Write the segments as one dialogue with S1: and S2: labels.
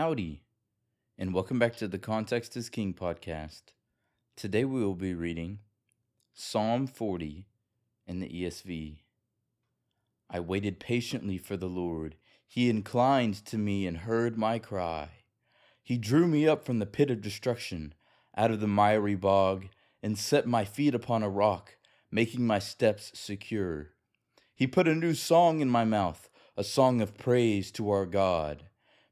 S1: Howdy, and welcome back to the Context is King podcast. Today we will be reading Psalm 40 in the ESV. I waited patiently for the Lord. He inclined to me and heard my cry. He drew me up from the pit of destruction, out of the miry bog, and set my feet upon a rock, making my steps secure. He put a new song in my mouth, a song of praise to our God.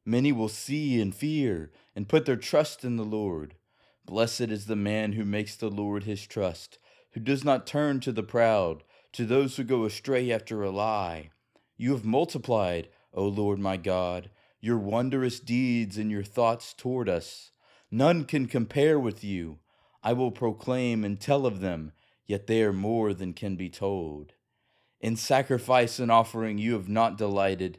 S1: Many will see and fear and put their trust in the Lord. Blessed is the man who makes the Lord his trust, who does not turn to the proud, to those who go astray after a lie. You have multiplied, O Lord my God, your wondrous deeds and your thoughts toward us. None can compare with you. I will proclaim and tell of them, yet they are more than can be told. In sacrifice and offering you have not delighted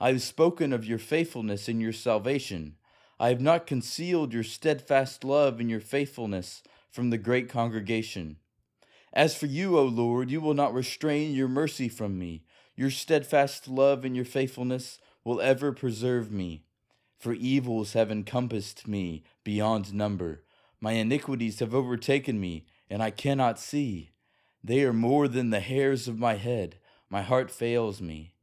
S1: I have spoken of your faithfulness and your salvation. I have not concealed your steadfast love and your faithfulness from the great congregation. As for you, O Lord, you will not restrain your mercy from me. Your steadfast love and your faithfulness will ever preserve me. For evils have encompassed me beyond number. My iniquities have overtaken me, and I cannot see. They are more than the hairs of my head. My heart fails me.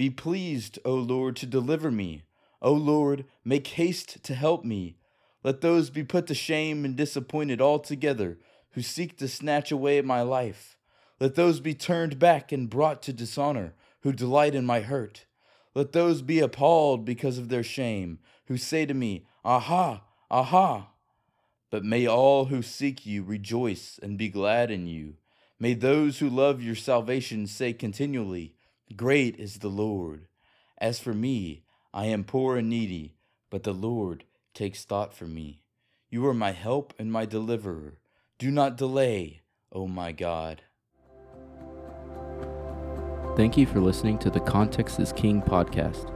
S1: Be pleased, O Lord, to deliver me. O Lord, make haste to help me. Let those be put to shame and disappointed altogether who seek to snatch away my life. Let those be turned back and brought to dishonor who delight in my hurt. Let those be appalled because of their shame, who say to me, Aha, aha. But may all who seek you rejoice and be glad in you. May those who love your salvation say continually, Great is the Lord. As for me, I am poor and needy, but the Lord takes thought for me. You are my help and my deliverer. Do not delay, O my God.
S2: Thank you for listening to the Context is King podcast.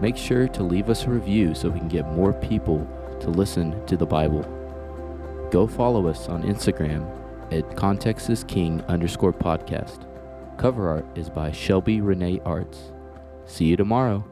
S2: Make sure to leave us a review so we can get more people to listen to the Bible. Go follow us on Instagram at Context is King underscore podcast. Cover art is by Shelby Renee Arts. See you tomorrow.